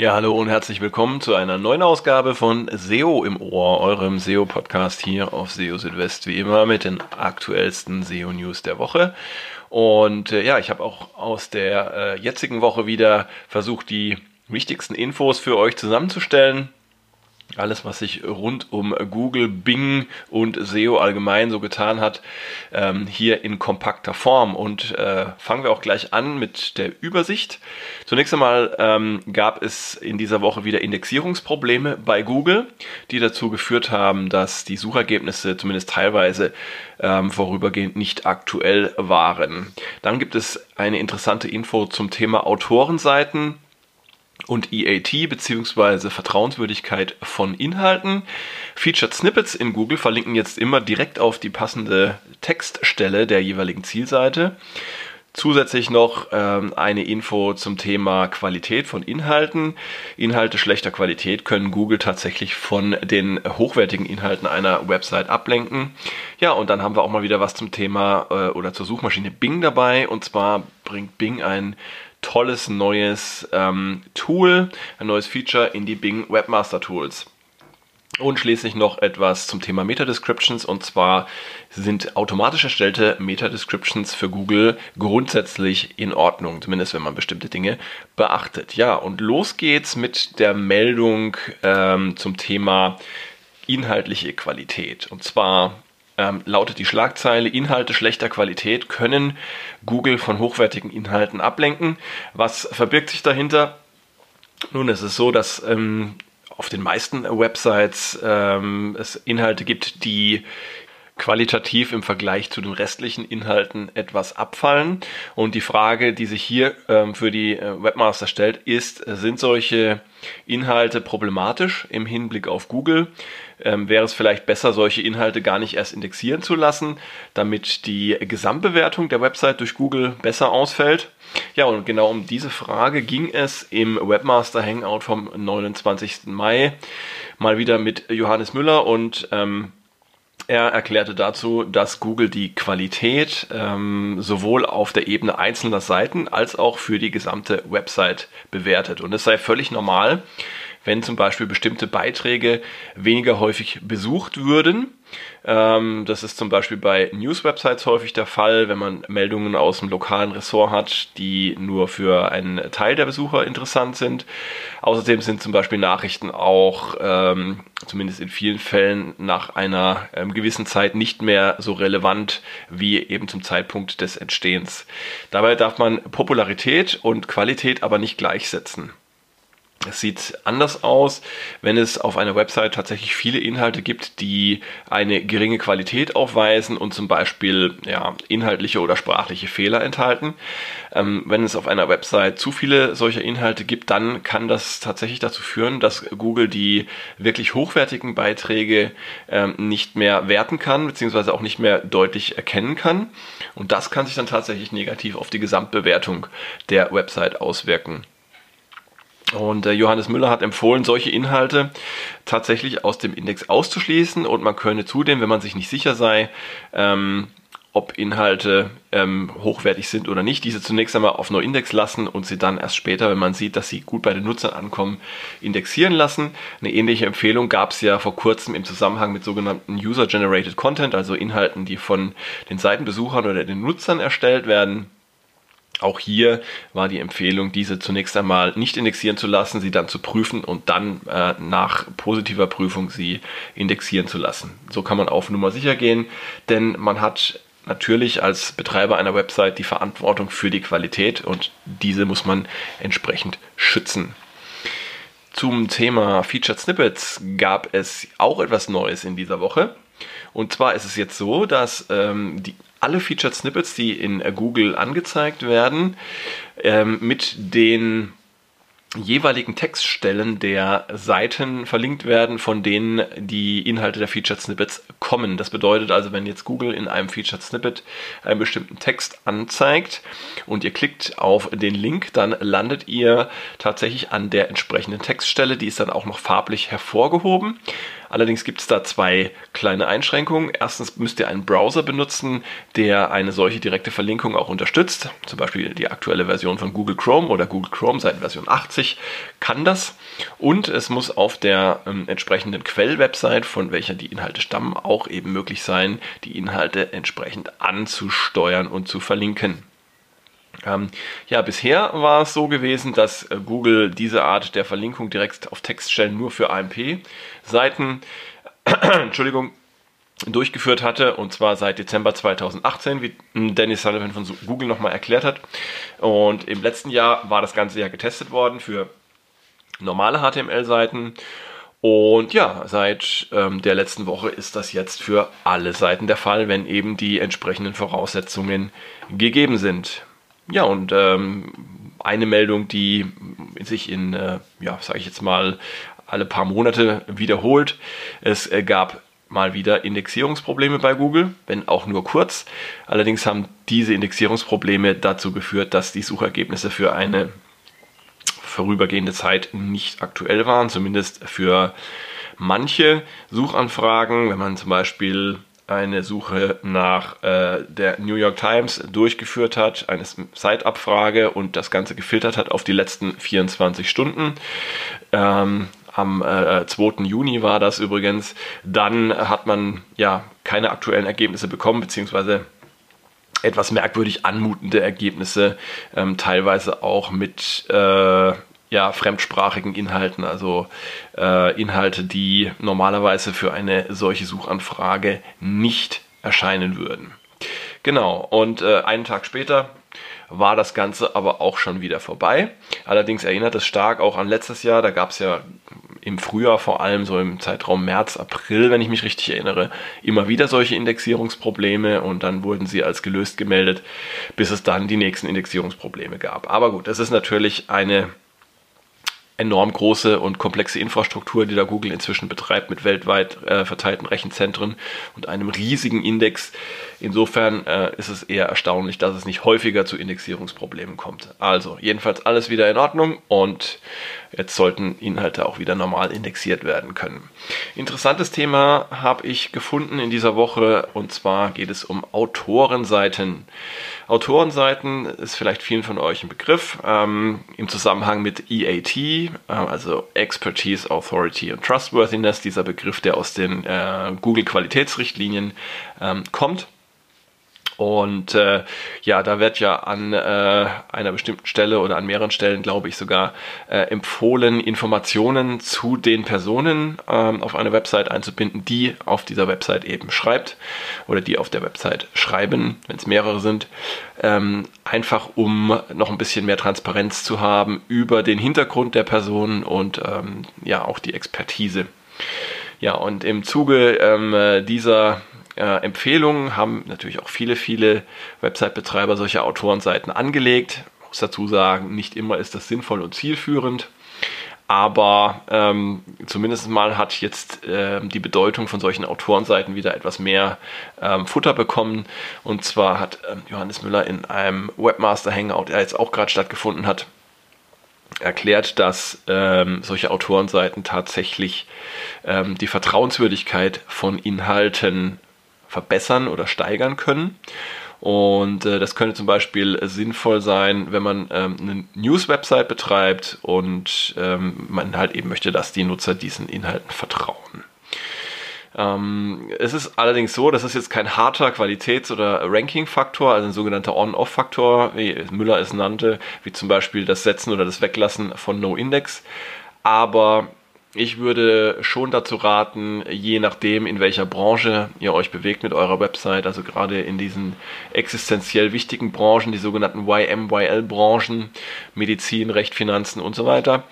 Ja, hallo und herzlich willkommen zu einer neuen Ausgabe von SEO im Ohr, eurem SEO-Podcast hier auf SEO Südwest, wie immer mit den aktuellsten SEO-News der Woche. Und äh, ja, ich habe auch aus der äh, jetzigen Woche wieder versucht, die wichtigsten Infos für euch zusammenzustellen alles, was sich rund um Google, Bing und SEO allgemein so getan hat, ähm, hier in kompakter Form. Und äh, fangen wir auch gleich an mit der Übersicht. Zunächst einmal ähm, gab es in dieser Woche wieder Indexierungsprobleme bei Google, die dazu geführt haben, dass die Suchergebnisse zumindest teilweise ähm, vorübergehend nicht aktuell waren. Dann gibt es eine interessante Info zum Thema Autorenseiten und EAT bzw. Vertrauenswürdigkeit von Inhalten. Featured Snippets in Google verlinken jetzt immer direkt auf die passende Textstelle der jeweiligen Zielseite. Zusätzlich noch ähm, eine Info zum Thema Qualität von Inhalten. Inhalte schlechter Qualität können Google tatsächlich von den hochwertigen Inhalten einer Website ablenken. Ja, und dann haben wir auch mal wieder was zum Thema äh, oder zur Suchmaschine Bing dabei. Und zwar bringt Bing ein tolles neues ähm, Tool, ein neues Feature in die Bing Webmaster Tools. Und schließlich noch etwas zum Thema Meta-Descriptions und zwar sind automatisch erstellte Meta-Descriptions für Google grundsätzlich in Ordnung, zumindest wenn man bestimmte Dinge beachtet. Ja, und los geht's mit der Meldung ähm, zum Thema inhaltliche Qualität. Und zwar ähm, lautet die Schlagzeile, Inhalte schlechter Qualität können Google von hochwertigen Inhalten ablenken. Was verbirgt sich dahinter? Nun, es ist so, dass ähm, auf den meisten Websites ähm, es Inhalte gibt, die qualitativ im Vergleich zu den restlichen Inhalten etwas abfallen. Und die Frage, die sich hier ähm, für die äh, Webmaster stellt, ist, sind solche Inhalte problematisch im Hinblick auf Google? Ähm, wäre es vielleicht besser, solche Inhalte gar nicht erst indexieren zu lassen, damit die Gesamtbewertung der Website durch Google besser ausfällt? Ja, und genau um diese Frage ging es im Webmaster Hangout vom 29. Mai mal wieder mit Johannes Müller und ähm, er erklärte dazu, dass Google die Qualität ähm, sowohl auf der Ebene einzelner Seiten als auch für die gesamte Website bewertet. Und es sei völlig normal, wenn zum Beispiel bestimmte Beiträge weniger häufig besucht würden. Ähm, das ist zum Beispiel bei News-Websites häufig der Fall, wenn man Meldungen aus dem lokalen Ressort hat, die nur für einen Teil der Besucher interessant sind. Außerdem sind zum Beispiel Nachrichten auch, ähm, zumindest in vielen Fällen, nach einer ähm, gewissen Zeit nicht mehr so relevant wie eben zum Zeitpunkt des Entstehens. Dabei darf man Popularität und Qualität aber nicht gleichsetzen. Es sieht anders aus, wenn es auf einer Website tatsächlich viele Inhalte gibt, die eine geringe Qualität aufweisen und zum Beispiel ja, inhaltliche oder sprachliche Fehler enthalten. Ähm, wenn es auf einer Website zu viele solcher Inhalte gibt, dann kann das tatsächlich dazu führen, dass Google die wirklich hochwertigen Beiträge ähm, nicht mehr werten kann, beziehungsweise auch nicht mehr deutlich erkennen kann. Und das kann sich dann tatsächlich negativ auf die Gesamtbewertung der Website auswirken. Und äh, Johannes Müller hat empfohlen, solche Inhalte tatsächlich aus dem Index auszuschließen und man könne zudem, wenn man sich nicht sicher sei, ähm, ob Inhalte ähm, hochwertig sind oder nicht, diese zunächst einmal auf No-Index lassen und sie dann erst später, wenn man sieht, dass sie gut bei den Nutzern ankommen, indexieren lassen. Eine ähnliche Empfehlung gab es ja vor kurzem im Zusammenhang mit sogenannten User-Generated Content, also Inhalten, die von den Seitenbesuchern oder den Nutzern erstellt werden. Auch hier war die Empfehlung, diese zunächst einmal nicht indexieren zu lassen, sie dann zu prüfen und dann äh, nach positiver Prüfung sie indexieren zu lassen. So kann man auf Nummer sicher gehen, denn man hat natürlich als Betreiber einer Website die Verantwortung für die Qualität und diese muss man entsprechend schützen. Zum Thema Featured Snippets gab es auch etwas Neues in dieser Woche. Und zwar ist es jetzt so, dass ähm, die alle Featured Snippets, die in Google angezeigt werden, ähm, mit den jeweiligen Textstellen der Seiten verlinkt werden, von denen die Inhalte der Featured Snippets kommen. Das bedeutet also, wenn jetzt Google in einem Featured Snippet einen bestimmten Text anzeigt und ihr klickt auf den Link, dann landet ihr tatsächlich an der entsprechenden Textstelle. Die ist dann auch noch farblich hervorgehoben. Allerdings gibt es da zwei kleine Einschränkungen. Erstens müsst ihr einen Browser benutzen, der eine solche direkte Verlinkung auch unterstützt. Zum Beispiel die aktuelle Version von Google Chrome oder Google Chrome seit Version 80 kann das. Und es muss auf der ähm, entsprechenden Quellwebsite, von welcher die Inhalte stammen, auch eben möglich sein, die Inhalte entsprechend anzusteuern und zu verlinken. Ähm, ja, bisher war es so gewesen, dass äh, Google diese Art der Verlinkung direkt auf Textstellen nur für AMP-Seiten, Entschuldigung, durchgeführt hatte und zwar seit Dezember 2018, wie Dennis Sullivan von Google nochmal erklärt hat. Und im letzten Jahr war das Ganze ja getestet worden für normale HTML-Seiten. Und ja, seit ähm, der letzten Woche ist das jetzt für alle Seiten der Fall, wenn eben die entsprechenden Voraussetzungen gegeben sind. Ja, und ähm, eine Meldung, die sich in, äh, ja, sage ich jetzt mal, alle paar Monate wiederholt. Es äh, gab mal wieder Indexierungsprobleme bei Google, wenn auch nur kurz. Allerdings haben diese Indexierungsprobleme dazu geführt, dass die Suchergebnisse für eine vorübergehende Zeit nicht aktuell waren, zumindest für manche Suchanfragen, wenn man zum Beispiel eine Suche nach äh, der New York Times durchgeführt hat, eine Zeitabfrage und das Ganze gefiltert hat auf die letzten 24 Stunden. Ähm, am äh, 2. Juni war das übrigens. Dann hat man ja keine aktuellen Ergebnisse bekommen, beziehungsweise etwas merkwürdig anmutende Ergebnisse, ähm, teilweise auch mit äh, ja, fremdsprachigen Inhalten, also äh, Inhalte, die normalerweise für eine solche Suchanfrage nicht erscheinen würden. Genau, und äh, einen Tag später war das Ganze aber auch schon wieder vorbei. Allerdings erinnert es stark auch an letztes Jahr, da gab es ja im Frühjahr, vor allem so im Zeitraum März, April, wenn ich mich richtig erinnere, immer wieder solche Indexierungsprobleme und dann wurden sie als gelöst gemeldet, bis es dann die nächsten Indexierungsprobleme gab. Aber gut, es ist natürlich eine enorm große und komplexe Infrastruktur, die da Google inzwischen betreibt, mit weltweit äh, verteilten Rechenzentren und einem riesigen Index. Insofern äh, ist es eher erstaunlich, dass es nicht häufiger zu Indexierungsproblemen kommt. Also, jedenfalls alles wieder in Ordnung und jetzt sollten Inhalte auch wieder normal indexiert werden können. Interessantes Thema habe ich gefunden in dieser Woche und zwar geht es um Autorenseiten. Autorenseiten ist vielleicht vielen von euch ein Begriff ähm, im Zusammenhang mit EAT, äh, also Expertise, Authority und Trustworthiness, dieser Begriff, der aus den äh, Google Qualitätsrichtlinien ähm, kommt. Und äh, ja, da wird ja an äh, einer bestimmten Stelle oder an mehreren Stellen, glaube ich, sogar äh, empfohlen, Informationen zu den Personen ähm, auf eine Website einzubinden, die auf dieser Website eben schreibt oder die auf der Website schreiben, wenn es mehrere sind. Ähm, einfach um noch ein bisschen mehr Transparenz zu haben über den Hintergrund der Person und ähm, ja auch die Expertise. Ja, und im Zuge ähm, dieser äh, Empfehlungen haben natürlich auch viele, viele Website-Betreiber solche Autorenseiten angelegt. Ich muss dazu sagen, nicht immer ist das sinnvoll und zielführend. Aber ähm, zumindest mal hat jetzt äh, die Bedeutung von solchen Autorenseiten wieder etwas mehr ähm, Futter bekommen. Und zwar hat ähm, Johannes Müller in einem Webmaster Hangout, der jetzt auch gerade stattgefunden hat, erklärt, dass ähm, solche Autorenseiten tatsächlich ähm, die Vertrauenswürdigkeit von Inhalten verbessern oder steigern können. Und äh, das könnte zum Beispiel sinnvoll sein, wenn man ähm, eine News-Website betreibt und ähm, man halt eben möchte, dass die Nutzer diesen Inhalten vertrauen. Ähm, es ist allerdings so, das ist jetzt kein harter Qualitäts- oder Ranking-Faktor, also ein sogenannter On-Off-Faktor, wie Müller es nannte, wie zum Beispiel das Setzen oder das Weglassen von No-Index. Aber ich würde schon dazu raten, je nachdem, in welcher Branche ihr euch bewegt mit eurer Website, also gerade in diesen existenziell wichtigen Branchen, die sogenannten YMYL-Branchen, Medizin, Recht, Finanzen und so weiter,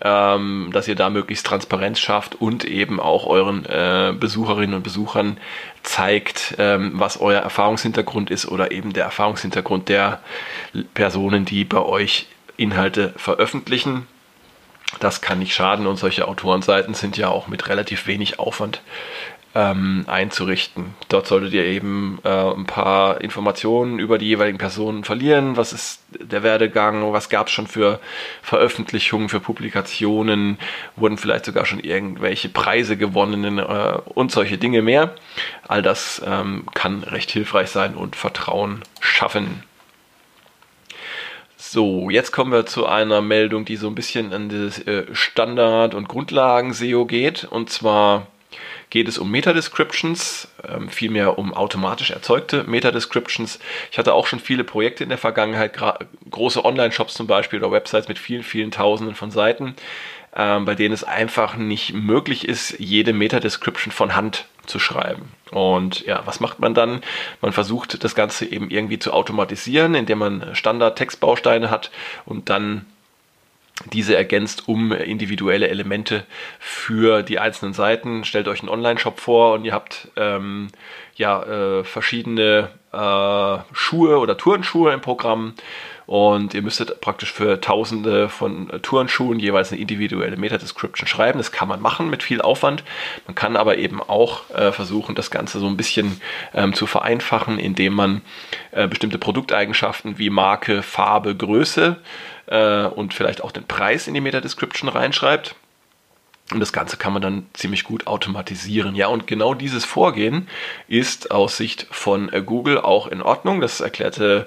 ähm, dass ihr da möglichst Transparenz schafft und eben auch euren äh, Besucherinnen und Besuchern zeigt, ähm, was euer Erfahrungshintergrund ist oder eben der Erfahrungshintergrund der Personen, die bei euch Inhalte veröffentlichen das kann nicht schaden und solche Autorenseiten sind ja auch mit relativ wenig Aufwand ähm, einzurichten. Dort solltet ihr eben äh, ein paar Informationen über die jeweiligen Personen verlieren. Was ist der Werdegang? Was gab es schon für Veröffentlichungen, für Publikationen? Wurden vielleicht sogar schon irgendwelche Preise gewonnen äh, und solche Dinge mehr? All das ähm, kann recht hilfreich sein und Vertrauen schaffen. So, jetzt kommen wir zu einer Meldung, die so ein bisschen an das äh, Standard- und Grundlagen-SEO geht. Und zwar geht es um Meta-Descriptions, ähm, vielmehr um automatisch erzeugte Meta-Descriptions. Ich hatte auch schon viele Projekte in der Vergangenheit, große Online-Shops zum Beispiel oder Websites mit vielen, vielen Tausenden von Seiten, ähm, bei denen es einfach nicht möglich ist, jede Meta-Description von Hand zu schreiben. Und ja, was macht man dann? Man versucht das Ganze eben irgendwie zu automatisieren, indem man Standard-Textbausteine hat und dann diese ergänzt um individuelle Elemente für die einzelnen Seiten. Stellt euch einen Online-Shop vor und ihr habt ähm, ja äh, verschiedene äh, Schuhe oder Turnschuhe im Programm und ihr müsstet praktisch für tausende von Turnschuhen jeweils eine individuelle Meta-Description schreiben. Das kann man machen mit viel Aufwand. Man kann aber eben auch äh, versuchen, das Ganze so ein bisschen ähm, zu vereinfachen, indem man äh, bestimmte Produkteigenschaften wie Marke, Farbe, Größe äh, und vielleicht auch den Preis in die Meta-Description reinschreibt. Und das Ganze kann man dann ziemlich gut automatisieren. Ja, und genau dieses Vorgehen ist aus Sicht von äh, Google auch in Ordnung. Das erklärte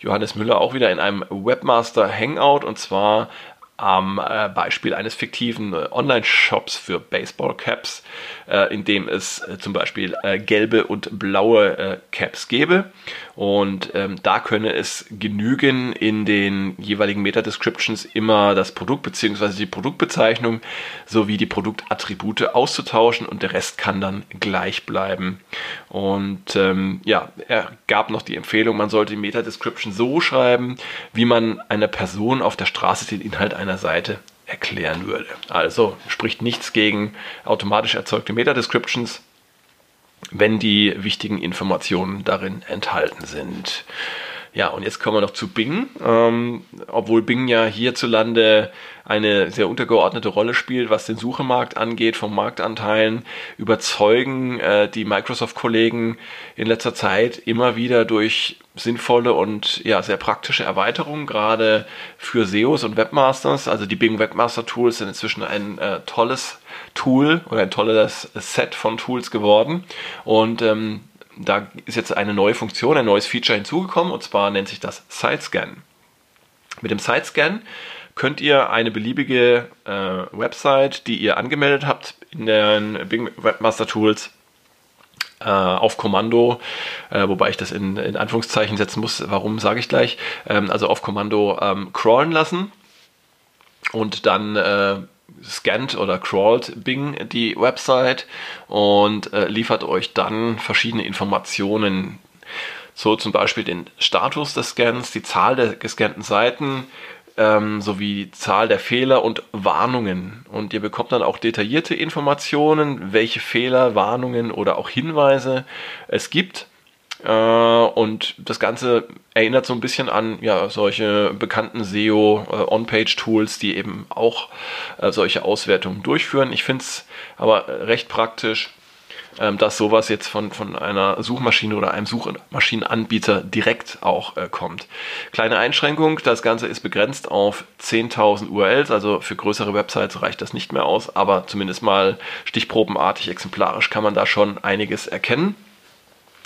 Johannes Müller auch wieder in einem Webmaster Hangout und zwar am äh, Beispiel eines fiktiven äh, Online-Shops für Baseball-Caps, äh, in dem es zum Beispiel gelbe und blaue Caps gäbe. Und ähm, da könne es genügen, in den jeweiligen Meta-Descriptions immer das Produkt bzw. die Produktbezeichnung sowie die Produktattribute auszutauschen und der Rest kann dann gleich bleiben. Und ähm, ja, er gab noch die Empfehlung, man sollte die Meta-Description so schreiben, wie man einer Person auf der Straße den Inhalt einer Seite erklären würde. Also spricht nichts gegen automatisch erzeugte Meta-Descriptions wenn die wichtigen Informationen darin enthalten sind. Ja, und jetzt kommen wir noch zu Bing. Ähm, obwohl Bing ja hierzulande eine sehr untergeordnete Rolle spielt, was den Suchemarkt angeht, vom Marktanteilen, überzeugen äh, die Microsoft-Kollegen in letzter Zeit immer wieder durch sinnvolle und ja, sehr praktische Erweiterungen, gerade für SEOs und Webmasters. Also die Bing Webmaster Tools sind inzwischen ein äh, tolles Tool oder ein tolles Set von Tools geworden. Und ähm, da ist jetzt eine neue Funktion, ein neues Feature hinzugekommen und zwar nennt sich das Sitescan. Mit dem Sitescan könnt ihr eine beliebige äh, Website, die ihr angemeldet habt in den Bing Webmaster Tools, äh, auf Kommando, äh, wobei ich das in, in, Anführungszeichen setzen muss, warum sage ich gleich, ähm, also auf Kommando ähm, crawlen lassen und dann äh, scannt oder crawlt Bing die Website und äh, liefert euch dann verschiedene Informationen. So zum Beispiel den Status des Scans, die Zahl der gescannten Seiten, ähm, sowie die Zahl der Fehler und Warnungen. Und ihr bekommt dann auch detaillierte Informationen, welche Fehler, Warnungen oder auch Hinweise es gibt. Äh, und das Ganze erinnert so ein bisschen an ja, solche bekannten SEO äh, die eben auch äh, solche Auswertungen durchführen. Ich finde es aber recht praktisch, ähm, dass sowas jetzt von, von einer Suchmaschine oder einem Suchmaschinenanbieter direkt auch äh, kommt. Kleine Einschränkung, das Ganze ist begrenzt auf 10.000 URLs, also für größere Websites reicht das nicht mehr aus, aber zumindest mal stichprobenartig, exemplarisch kann man da schon einiges erkennen.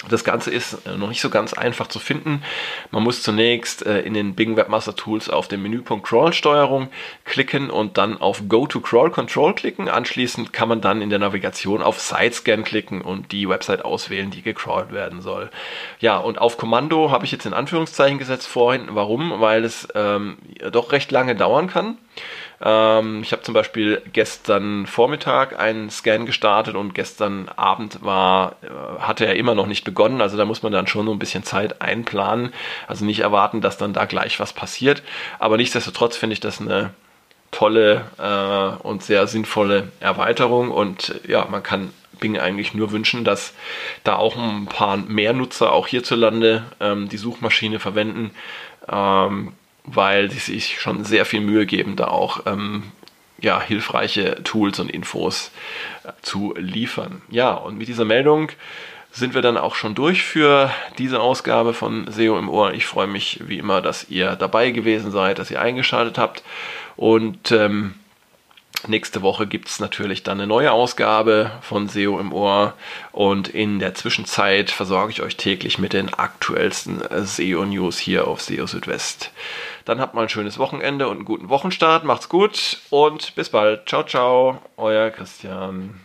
Das Ganze ist äh, noch nicht so ganz einfach zu finden. Man muss zunächst äh, in den Bing Webmaster Tools auf den Menüpunkt Crawl Steuerung klicken und dann auf Go to Crawl Control klicken. Anschließend kann man dann in der Navigation auf Site Scan klicken und die Website auswählen, die gecrawlt werden soll. Ja, und auf Kommando habe ich jetzt in Anführungszeichen gesetzt vorhin. Warum? Weil es ähm, doch recht lange dauern kann. Ähm, ich habe zum Beispiel gestern Vormittag einen Scan gestartet und gestern Abend war, äh, hatte er immer noch nicht begonnen. Also da muss man dann schon so ein bisschen Zeit einplanen. Also nicht erwarten, dass dann da gleich was passiert. Aber nichtsdestotrotz finde ich das eine tolle äh, und sehr sinnvolle Erweiterung. Und ja, man kann Bing eigentlich nur wünschen, dass da auch ein paar mehr Nutzer auch hierzulande ähm, die Suchmaschine verwenden. Ähm, weil die sich schon sehr viel Mühe geben, da auch ähm, ja, hilfreiche Tools und Infos äh, zu liefern. Ja, und mit dieser Meldung sind wir dann auch schon durch für diese Ausgabe von SEO im Ohr. Ich freue mich wie immer, dass ihr dabei gewesen seid, dass ihr eingeschaltet habt. Und ähm, nächste Woche gibt es natürlich dann eine neue Ausgabe von SEO im Ohr. Und in der Zwischenzeit versorge ich euch täglich mit den aktuellsten SEO-News hier auf SEO Südwest. Dann habt mal ein schönes Wochenende und einen guten Wochenstart. Macht's gut und bis bald. Ciao, ciao. Euer Christian.